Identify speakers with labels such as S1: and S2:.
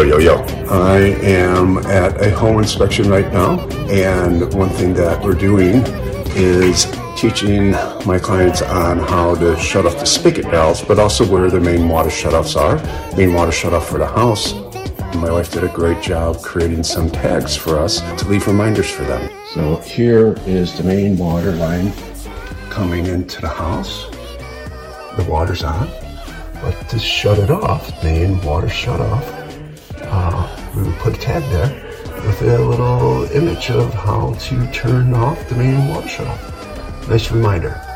S1: Yo, yo, yo. I am at a home inspection right now, and one thing that we're doing is teaching my clients on how to shut off the spigot valves, but also where the main water shutoffs are. Main water shutoff for the house. My wife did a great job creating some tags for us to leave reminders for them. So here is the main water line coming into the house. The water's on, but to shut it off, main water shut off, there with a little image of how to turn off the main water shut off. Nice reminder.